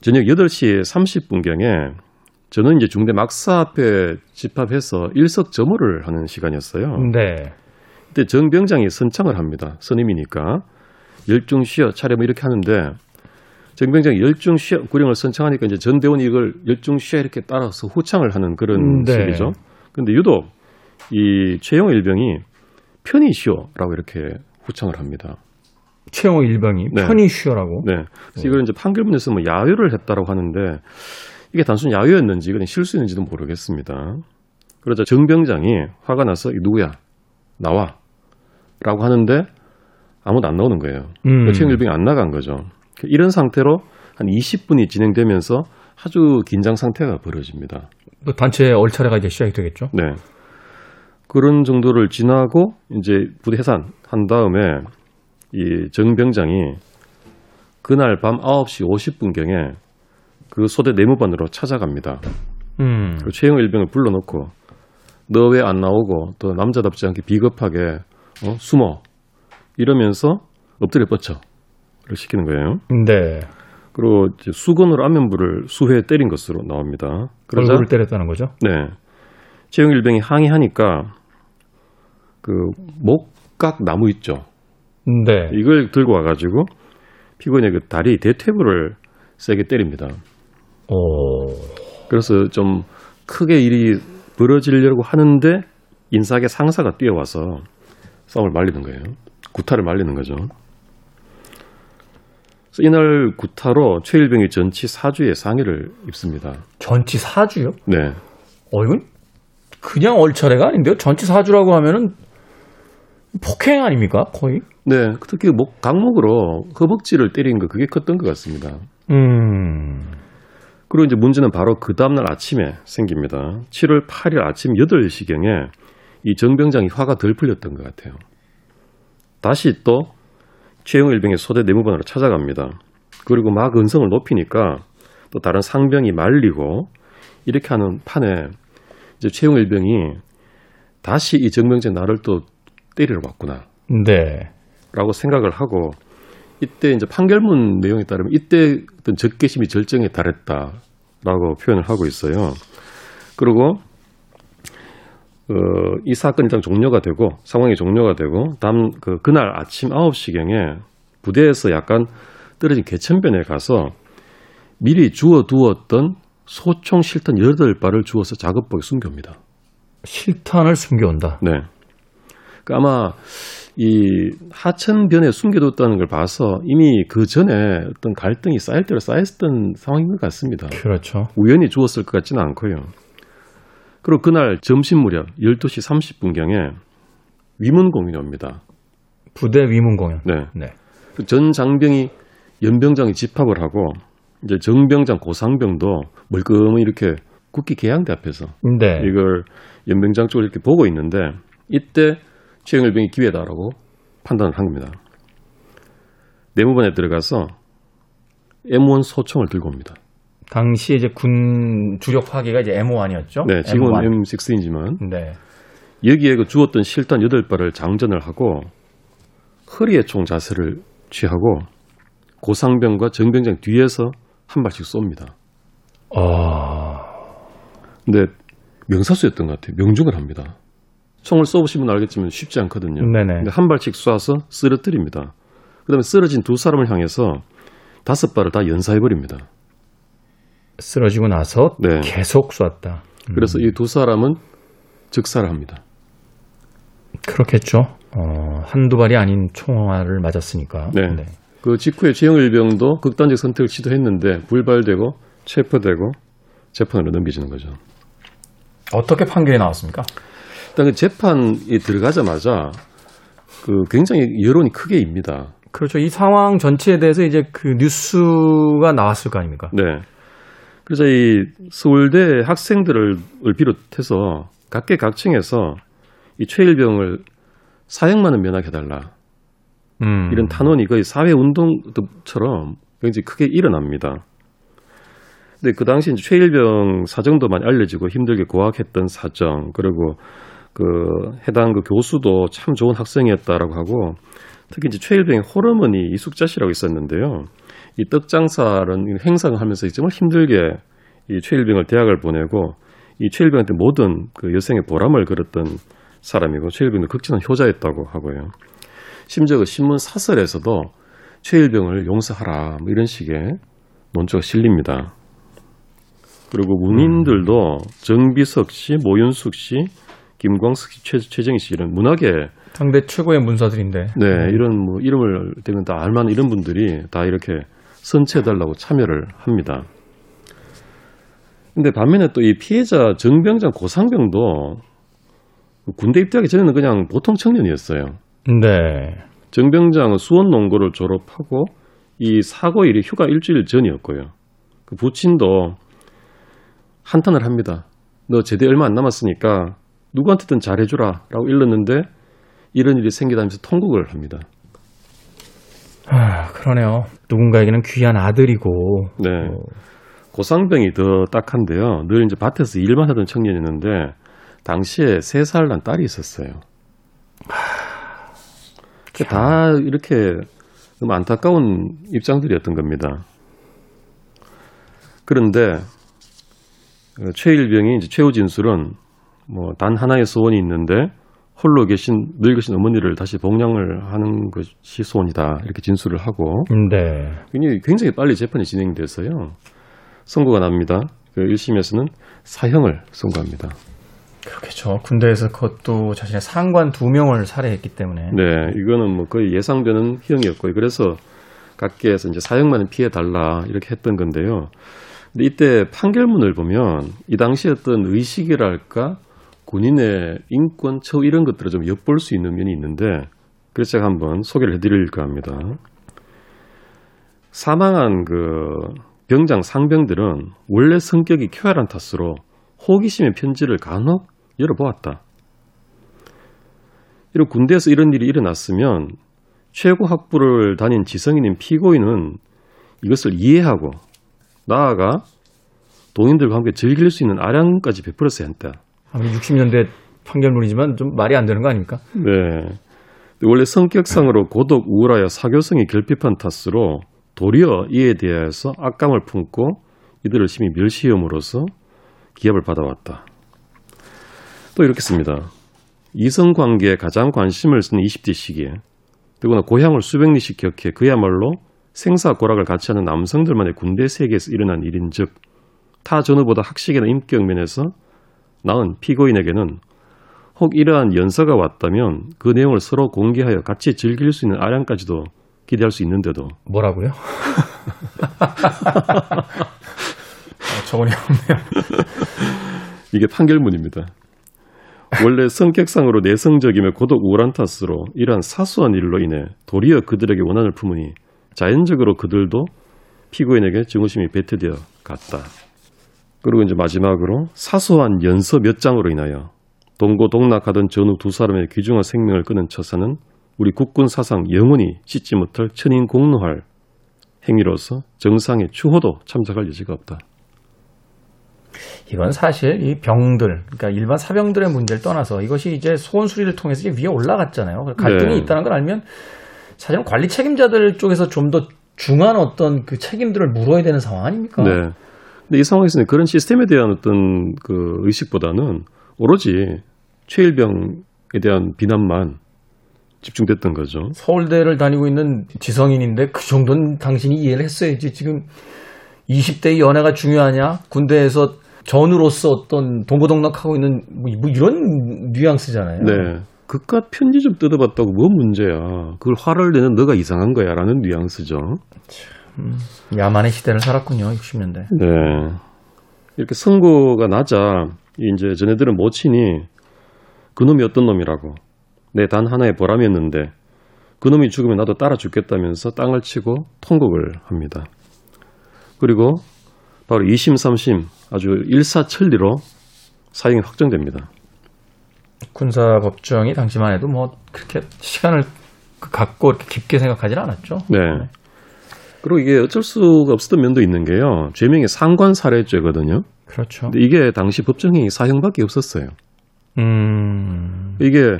저녁 8시 30분경에 저는 이제 중대 막사 앞에 집합해서 일석점호를 하는 시간이었어요. 네. 그때 정병장이 선창을 합니다. 선임이니까 열중 쉬어 차려 뭐 이렇게 하는데 정병장이 열중 쉬어 구령을 선창하니까 이제 전 대원이 이걸 열중 쉬어 이렇게 따라서 후창을 하는 그런 음, 네. 식이죠. 근데 유독 이 최영호 일병이 편히 쉬어라고 이렇게 후창을 합니다. 최영호 일병이 네. 편히 쉬어라고. 네. 그래서 이걸 이제 판결문에서 뭐 야유를 했다라고 하는데 이게 단순 야유였는지 그냥 실수였는지도 모르겠습니다. 그러자 정병장이 화가 나서 이 누구야 나와 라고 하는데 아무도 안 나오는 거예요. 음. 최영 일병이 안 나간 거죠. 이런 상태로 한 20분이 진행되면서 아주 긴장 상태가 벌어집니다. 또 단체 얼차례가 이제 시작이 되겠죠. 네. 그런 정도를 지나고 이제 부대 해산 한 다음에 이 정병장이 그날 밤 9시 50분경에 그 소대 내무반으로 찾아갑니다. 음. 그리고 최영 일병을 불러놓고 너 왜 안 나오고 또 남자답지 않게 비겁하게 어? 숨어 이러면서 엎드려 뻗쳐 시키는 거예요. 네. 그리고 수건으로 안면부를 수회 때린 것으로 나옵니다. 그러자 얼굴을 때렸다는 거죠? 네. 최영일 병이 항의하니까 그 목각 나무 있죠. 네. 이걸 들고 와가지고 피고인의 그 다리 대퇴부를 세게 때립니다. 오. 그래서 좀 크게 일이 벌어지려고 하는데 인사계 상사가 뛰어와서 싸움을 말리는 거예요. 구타를 말리는 거죠. 이날 구타로 최일병이 전치 사주에 상해를 입습니다. 전치 사주요? 네. 어, 이건 그냥 얼차례가 아닌데요? 전치 사주라고 하면은 폭행 아닙니까? 거의? 네. 특히 목, 강목으로 허벅지를 때린 거 그게 컸던 것 같습니다. 음. 그리고 이제 문제는 바로 그 다음날 아침에 생깁니다. 7월 8일 아침 8시경에 이 정병장이 화가 덜 풀렸던 것 같아요. 다시 또 최영 일병의 소대 내무반으로 찾아갑니다. 그리고 막 은성을 높이니까 또 다른 상병이 말리고 이렇게 하는 판에 이제 최영 일병이 다시 이 정병장 나를 또 때리러 왔구나. 네. 라고 생각을 하고 이때 이제 판결문 내용에 따르면 이때 어떤 적개심이 절정에 달했다라고 표현을 하고 있어요. 그리고 어, 이 사건이 일단 종료가 되고 상황이 종료가 되고 다음 그 그날 아침 9시경에 부대에서 약간 떨어진 개천변에 가서 미리 주워 두었던 소총 실탄 8발을 주워서 작업복에 숨깁니다. 실탄을 숨겨온다. 네. 그 아마 이 하천변에 숨겨뒀다는 걸 봐서 이미 그 전에 어떤 갈등이 쌓일 대로 쌓였던 상황인 것 같습니다. 그렇죠. 우연히 주었을 것 같지는 않고요. 그리고 그날 점심 무렵 12시 30분경에 위문 공연이 옵니다. 부대 위문 공연. 네. 네. 그전 장병이 연병장에 집합을 하고 이제 정병장 고상병도 멀끔히 이렇게 국기 계양대 앞에서 네. 이걸 연병장 쪽을 이렇게 보고 있는데 이때 최영일 병이 기회다라고 판단을 한 겁니다. 내무반에 들어가서 M1 소총을 들고 옵니다. 당시 이제 군 주력 화기가 이제 M1이었죠. 네, 지금은 M6이지만 네. 여기에 그 주었던 실탄 8발을 장전을 하고 허리에 총 자세를 취하고 고상병과 정병장 뒤에서 한 발씩 쏩니다. 아, 근데 명사수였던 것 같아요. 명중을 합니다. 총을 쏘보시면 알겠지만 쉽지 않거든요. 네네. 근데 한 발씩 쏴서 쓰러뜨립니다. 그다음에 쓰러진 두 사람을 향해서 다섯 발을 다 연사해 버립니다. 쓰러지고 나서 네. 계속 쐈다. 음, 그래서 이 두 사람은 즉사를 합니다. 그렇겠죠. 어, 한두 발이 아닌 총알을 맞았으니까. 네. 그 직후에 최영 일병도 극단적 선택을 시도했는데 불발되고 체포되고 재판으로 넘겨지는 거죠. 어떻게 판결이 나왔습니까? 일단 그 재판이 들어가자마자 그 굉장히 여론이 크게 입니다. 그렇죠. 이 상황 전체에 대해서 이제 그 뉴스가 나왔을 거 아닙니까? 네. 그래서 이 서울대 학생들을 비롯해서 각계각층에서 이 최일병을 사형만은 면하게 해달라. 음. 이런 탄원이 거의 사회 운동처럼 굉장히 크게 일어납니다. 근데 그 당시 이제 최일병 사정도 많이 알려지고 힘들게 고학했던 사정 그리고 그 해당 그 교수도 참 좋은 학생이었다라고 하고 특히 이제 최일병의 호르몬이 이숙자 씨라고 있었는데요. 이 떡장사는 행상을 하면서 정말 힘들게 이 최일병을 대학을 보내고 이 최일병한테 모든 그 여생의 보람을 걸었던 사람이고 최일병도 극진한 효자였다고 하고요. 심지어 그 신문 사설에서도 최일병을 용서하라 뭐 이런 식의 논조가 실립니다. 그리고 문인들도 정비석 씨, 모윤숙 씨, 김광석 씨, 최, 최정희 씨 이런 문학의 당대 최고의 문서들인데. 네, 이런 뭐 이름을 대면 다 알만한 이런 분들이 다 이렇게 선체해달라고 참여를 합니다. 근데 반면에 또 이 피해자 정병장 고상병도 군대 입대하기 전에는 그냥 보통 청년이었어요. 네. 정병장은 수원 농고를 졸업하고 이 사고일이 휴가 일주일 전이었고요. 그 부친도 한탄을 합니다. 너 제대 얼마 안 남았으니까 누구한테든 잘해주라 라고 일렀는데 이런 일이 생기다면서 통곡을 합니다. 아, 그러네요. 누군가에게는 귀한 아들이고. 네. 어, 고상병이 더 딱한데요. 늘 이제 밭에서 일만 하던 청년이었는데 당시에 세 살 난 딸이 있었어요. 다 이렇게 너무 안타까운 입장들이었던 겁니다. 그런데 어, 최일병이 이제 최후 진술은 뭐 단 하나의 소원이 있는데 홀로 계신 늙으신 어머니를 다시 복양을 하는 것이 소원이다 이렇게 진술을 하고 네. 굉장히, 굉장히 빨리 재판이 진행돼서요 선고가 납니다. 그 1심에서는 사형을 선고합니다. 그렇겠죠. 군대에서 그것도 자신의 상관 두 명을 살해했기 때문에. 네, 이거는 뭐 거의 예상되는 형이었고요. 그래서 각계에서 이제 사형만은 피해 달라 이렇게 했던 건데요. 근데 이때 판결문을 보면 이 당시 어떤 의식이랄까 군인의 인권 처우 이런 것들을 좀 엿볼 수 있는 면이 있는데 그래서 제가 한번 소개를 해드릴까 합니다. 사망한 그 병장 상병들은 원래 성격이 쾌활한 탓으로 호기심의 편지를 간혹 열어보았다. 이런 군대에서 이런 일이 일어났으면 최고 학부를 다닌 지성인인 피고인은 이것을 이해하고 나아가 동인들과 함께 즐길 수 있는 아량까지 베풀었어야 했다. 아무리 60년대 판결문이지만 좀 말이 안 되는 거 아닙니까? 네. 원래 성격상으로 고독, 우울하여 사교성이 결핍한 탓으로 도리어 이에 대해서 악감을 품고 이들을 심히 멸시함으로써 기합을 받아왔다. 또 이렇게 씁니다. 이성 관계에 가장 관심을 쓰는 20대 시기에 더구나 고향을 수백 리씩 격해 그야말로 생사고락을 같이 하는 남성들만의 군대 세계에서 일어난 일인즉 타 전후보다 학식이나 인격 면에서 나은 피고인에게는 혹 이러한 연서가 왔다면 그 내용을 서로 공개하여 같이 즐길 수 있는 아량까지도 기대할 수 있는데도 뭐라고요? 어, 저건이 없네요. 이게 판결문입니다. 원래 성격상으로 내성적이며 고독 우울한 탓으로 이러한 사소한 일로 인해 도리어 그들에게 원한을 품으니 자연적으로 그들도 피고인에게 증오심이 배트되어 갔다. 그리고 이제 마지막으로 사소한 연서 몇 장으로 인하여 동고동락하던 전후 두 사람의 귀중한 생명을 끊은 처사는 우리 국군 사상 영원히 씻지 못할 천인 공로할 행위로서 정상의 추호도 참작할 여지가 없다. 이건 사실 이 병들, 그러니까 일반 사병들의 문제를 떠나서 이것이 이제 소원 수리를 통해서 이제 위에 올라갔잖아요. 갈등이 네. 있다는 걸 알면 사실은 관리 책임자들 쪽에서 좀 더 중한 어떤 그 책임들을 물어야 되는 상황 아닙니까? 네. 근데 이 상황에서는 그런 시스템에 대한 어떤 그 의식보다는 오로지 최일병에 대한 비난만 집중됐던 거죠. 서울대를 다니고 있는 지성인인데 그 정도는 당신이 이해를 했어야지. 지금 20대의 연애가 중요하냐? 군대에서 전우로서 어떤 동고동락하고 있는 뭐, 뭐 이런 뉘앙스잖아요. 네. 그깟 편지 좀 뜯어봤다고 뭐 문제야. 그걸 화를 내는 너가 이상한 거야. 라는 뉘앙스죠. 야만의 시대를 살았군요. 60년대. 네. 이렇게 선고가 나자 이제 전애들은 모친이 그놈이 어떤 놈이라고 내 단 하나의 보람이었는데 그놈이 죽으면 나도 따라 죽겠다면서 땅을 치고 통곡을 합니다. 그리고 바로 2심, 3심 아주 일사천리로 사형이 확정됩니다. 군사 법정이 당시만 해도 뭐 그렇게 시간을 그 갖고 이렇게 깊게 생각하지는 않았죠. 네. 그리고 이게 어쩔 수가 없었던 면도 있는 게요. 죄명이 상관 살해죄거든요. 그렇죠. 근데 이게 당시 법정형이 사형밖에 없었어요. 음, 이게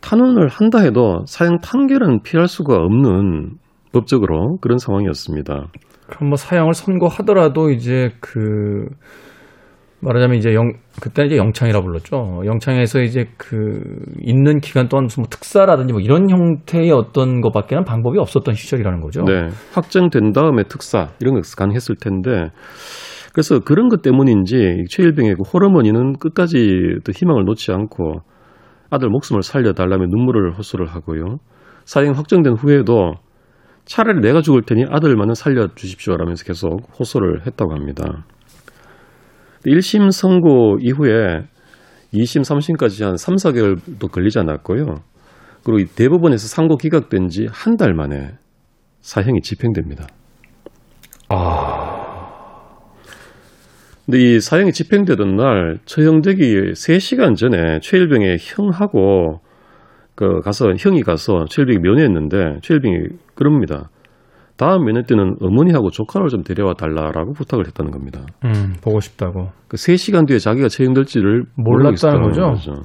탄원을 한다 해도 사형 판결은 피할 수가 없는 법적으로 그런 상황이었습니다. 그럼 뭐 사형을 선고하더라도 이제 그 말하자면 이제 영 그때 이제 영창이라 불렀죠. 영창에서 이제 그 있는 기간 동안 무슨 뭐 특사라든지 뭐 이런 형태의 어떤 것밖에는 방법이 없었던 시절이라는 거죠. 네. 확정된 다음에 특사 이런 거 가능했을 텐데 그래서 그런 것 때문인지 최일병의 그 호르몬이는 끝까지 또 희망을 놓지 않고 아들 목숨을 살려달라며 눈물을 호소를 하고요. 사형 확정된 후에도 차라리 내가 죽을 테니 아들만은 살려주십시오라면서 계속 호소를 했다고 합니다. 1심 선고 이후에 2심, 3심까지 한 3, 4개월도 걸리지 않았고요. 그리고 이 대법원에서 상고 기각된 지 한 달 만에 사형이 집행됩니다. 근데 이 사형이 집행되던 날 처형되기 3시간 전에 최일병의 형하고 그 가서 형이 가서 최일병이 면회했는데 최일병이 그럽니다. 다음 면회 때는 어머니하고 조카를 좀 데려와 달라라고 부탁을 했다는 겁니다. 음, 보고 싶다고. 그 3시간 뒤에 자기가 모르고 몰랐다는 있었다는 거죠?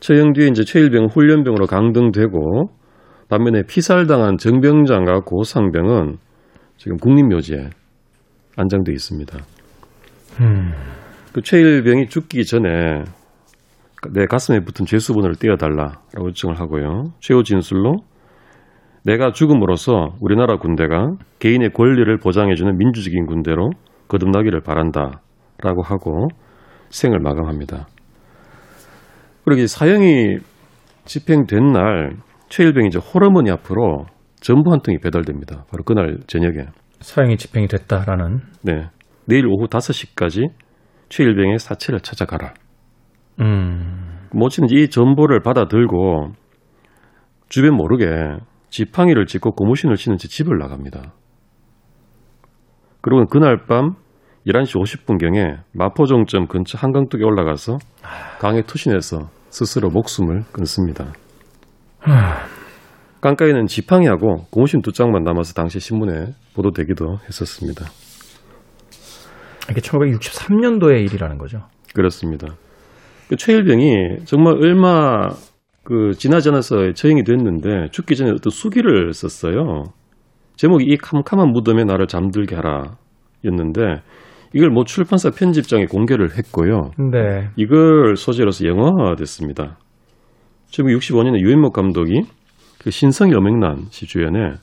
처형 뒤에 이제 최일병 훈련병으로 강등되고 반면에 피살당한 정병장과 고상병은 지금 국립묘지에 안장돼 있습니다. 그 최일병이 죽기 전에 내 가슴에 붙은 죄수분을 떼어달라라고 요청을 하고요. 최후 진술로 내가 죽음으로써 우리나라 군대가 개인의 권리를 보장해주는 민주적인 군대로 거듭나기를 바란다 라고 하고 생을 마감합니다. 그러기 사형이 집행된 날 최일병이 이제 호러머니 앞으로 전부 한 통이 배달됩니다. 바로 그날 저녁에. 사형이 집행이 됐다라는. 네. 내일 오후 5시까지 최일병의 사체를 찾아가라. 음. 모치는 이 전보를 받아들고 주변 모르게 지팡이를 짚고 고무신을 치는 채 집을 나갑니다. 그리고 그날 밤 11시 50분경에 마포종점 근처 한강둑에 올라가서 강에 투신해서 스스로 목숨을 끊습니다. 강가에는 지팡이하고 고무신 두 짝만 남아서 당시 신문에 보도되기도 했었습니다. 이게 1963년도의 일이라는 거죠. 그렇습니다. 그 최일병이 정말 얼마 그 지나지 않아서 처형이 됐는데 죽기 전에 어떤 수기를 썼어요. 제목이 이 캄캄한 무덤에 나를 잠들게 하라 였는데 이걸 뭐 출판사 편집장에 공개를 했고요. 네. 이걸 소재로서 영화화됐습니다. 1965년에 유인목 감독이 그 신성이 어맹란 씨 주연의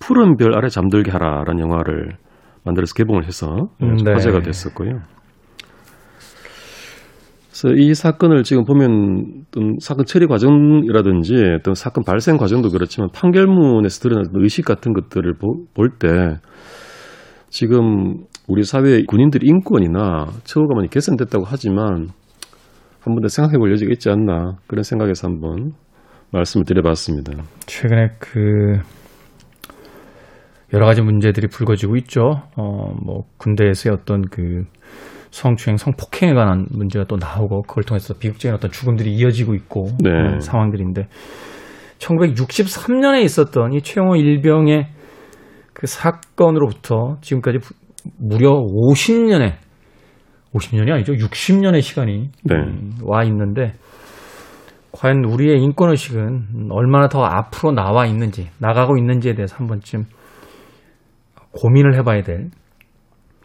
푸른 별 아래 잠들게 하라라는 영화를 만들어서 개봉을 해서 음, 네. 화제가 됐었고요. 그래서 이 사건을 지금 보면 어떤 사건 처리 과정이라든지 어떤 사건 발생 과정도 그렇지만 판결문에서 드러난 의식 같은 것들을 볼 때 지금 우리 사회 군인들 인권이나 처우가 많이 개선됐다고 하지만 한 번 더 생각해 볼 여지가 있지 않나 그런 생각에서 한번 말씀을 드려봤습니다. 최근에 그 여러 가지 문제들이 불거지고 있죠. 어, 뭐 군대에서의 어떤 그 성추행, 성폭행에 관한 문제가 또 나오고 그걸 통해서 비극적인 어떤 죽음들이 이어지고 있고 네. 그런 상황들인데 1963년에 있었던 이 최영호 일병의 그 사건으로부터 지금까지 부- 무려 50년의 50년이 아니죠. 60년의 시간이 네. 음, 와 있는데 과연 우리의 인권 의식은 얼마나 더 앞으로 나와 있는지 나가고 있는지에 대해서 한 번쯤 고민을 해봐야 될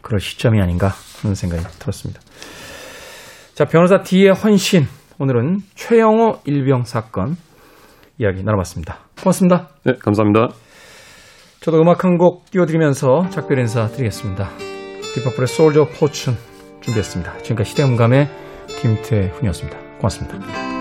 그런 시점이 아닌가 하는 생각이 들었습니다. 자 변호사 D의 헌신 오늘은 최영호 일병 사건 이야기 나눠봤습니다. 고맙습니다. 네, 감사합니다. 저도 음악 한 곡 띄워드리면서 작별 인사 드리겠습니다. 디퍼플의 솔저 포춘 준비했습니다. 지금까지 시대음감의 김태훈이었습니다. 고맙습니다.